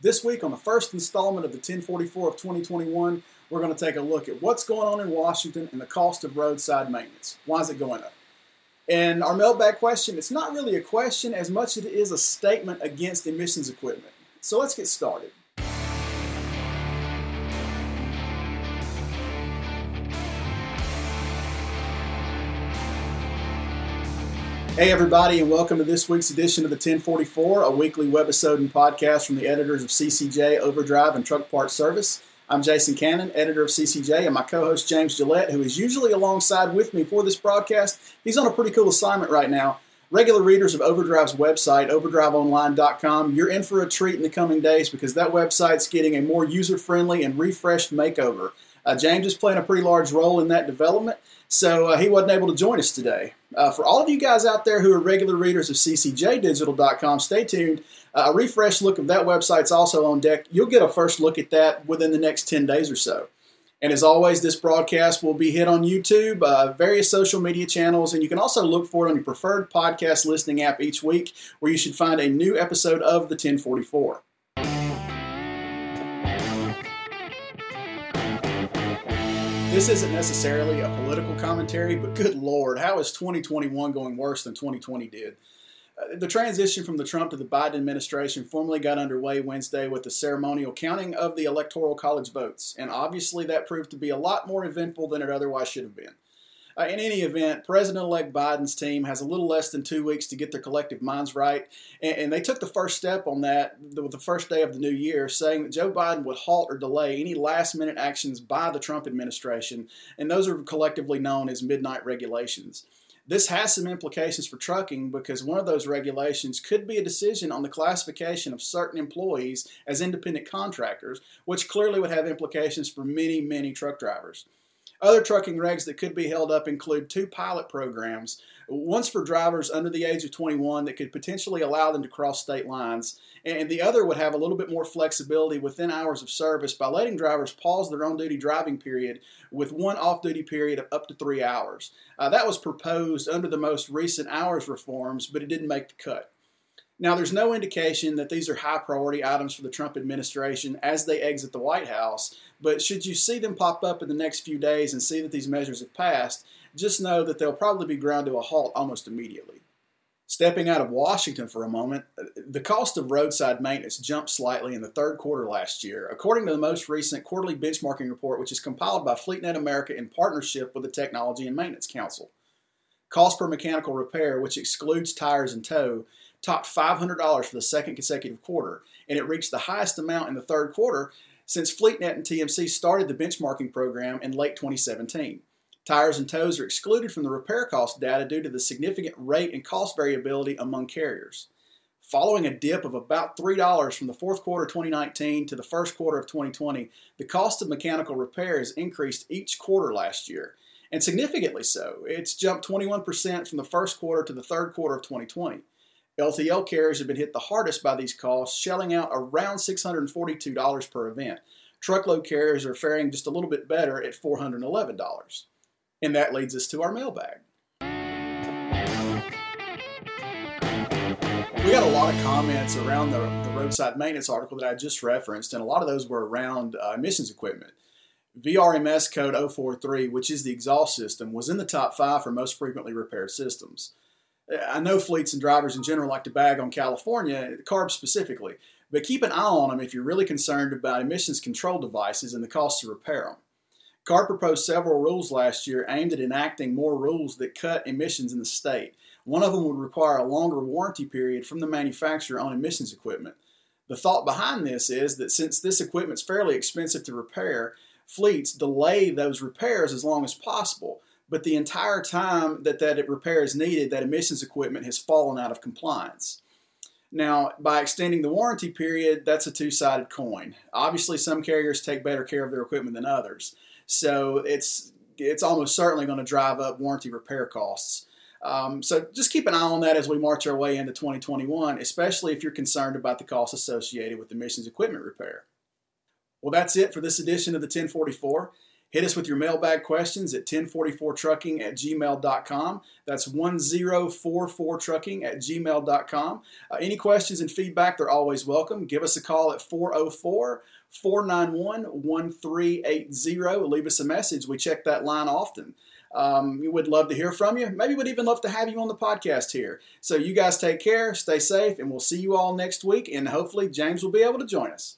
This week, on the first installment of the 1044 of 2021, we're going to take a look at what's going on in Washington and the cost of roadside maintenance. Why is it going up? And our mailbag question, it's not really a question as much as it is a statement against emissions equipment. So let's get started. Hey, everybody, and welcome to this week's edition of the 1044, a weekly webisode and podcast from the editors of CCJ, Overdrive, and Truck Parts Service. I'm Jason Cannon, editor of CCJ, and my co host James Jaillet, who is usually alongside with me for this broadcast. He's on a pretty cool assignment right now. Regular readers of Overdrive's website, overdriveonline.com, you're in for a treat in the coming days because that website's getting a more user friendly and refreshed makeover. Uh, James is playing a pretty large role in that development, so uh, he wasn't able to join us today. Uh, for all of you guys out there who are regular readers of ccjdigital.com, stay tuned. Uh, a refresh look of that website's also on deck. You'll get a first look at that within the next 10 days or so. And as always, this broadcast will be hit on YouTube, uh, various social media channels, and you can also look for it on your preferred podcast listening app each week, where you should find a new episode of the 1044. This isn't necessarily a political commentary, but good lord, how is 2021 going worse than 2020 did? Uh, the transition from the Trump to the Biden administration formally got underway Wednesday with the ceremonial counting of the Electoral College votes, and obviously that proved to be a lot more eventful than it otherwise should have been. Uh, in any event, President elect Biden's team has a little less than two weeks to get their collective minds right, and, and they took the first step on that with the first day of the new year, saying that Joe Biden would halt or delay any last minute actions by the Trump administration, and those are collectively known as midnight regulations. This has some implications for trucking because one of those regulations could be a decision on the classification of certain employees as independent contractors, which clearly would have implications for many, many truck drivers. Other trucking regs that could be held up include two pilot programs. One's for drivers under the age of 21 that could potentially allow them to cross state lines, and the other would have a little bit more flexibility within hours of service by letting drivers pause their on duty driving period with one off duty period of up to three hours. Uh, that was proposed under the most recent hours reforms, but it didn't make the cut. Now, there's no indication that these are high priority items for the Trump administration as they exit the White House, but should you see them pop up in the next few days and see that these measures have passed, just know that they'll probably be ground to a halt almost immediately. Stepping out of Washington for a moment, the cost of roadside maintenance jumped slightly in the third quarter last year, according to the most recent quarterly benchmarking report, which is compiled by FleetNet America in partnership with the Technology and Maintenance Council. Cost per mechanical repair, which excludes tires and tow, topped $500 for the second consecutive quarter, and it reached the highest amount in the third quarter since FleetNet and TMC started the benchmarking program in late 2017. Tires and tows are excluded from the repair cost data due to the significant rate and cost variability among carriers. Following a dip of about $3 from the fourth quarter 2019 to the first quarter of 2020, the cost of mechanical repairs increased each quarter last year, and significantly so. It's jumped 21% from the first quarter to the third quarter of 2020. LTL carriers have been hit the hardest by these costs, shelling out around $642 per event. Truckload carriers are faring just a little bit better at $411. And that leads us to our mailbag. We got a lot of comments around the, the roadside maintenance article that I just referenced, and a lot of those were around uh, emissions equipment. VRMS code 043, which is the exhaust system, was in the top five for most frequently repaired systems. Uh, I know fleets and drivers in general like to bag on California, CARB specifically, but keep an eye on them if you're really concerned about emissions control devices and the cost to repair them. CARB proposed several rules last year aimed at enacting more rules that cut emissions in the state. One of them would require a longer warranty period from the manufacturer on emissions equipment. The thought behind this is that since this equipment is fairly expensive to repair, fleets delay those repairs as long as possible but the entire time that that repair is needed, that emissions equipment has fallen out of compliance. Now, by extending the warranty period, that's a two sided coin. Obviously, some carriers take better care of their equipment than others. So it's, it's almost certainly going to drive up warranty repair costs. Um, so just keep an eye on that as we march our way into 2021, especially if you're concerned about the costs associated with emissions equipment repair. Well, that's it for this edition of the 1044. Hit us with your mailbag questions at 1044trucking at gmail.com. That's 1044trucking at gmail.com. Uh, any questions and feedback, they're always welcome. Give us a call at 404 491 1380. Leave us a message. We check that line often. Um, we would love to hear from you. Maybe we'd even love to have you on the podcast here. So you guys take care, stay safe, and we'll see you all next week. And hopefully, James will be able to join us.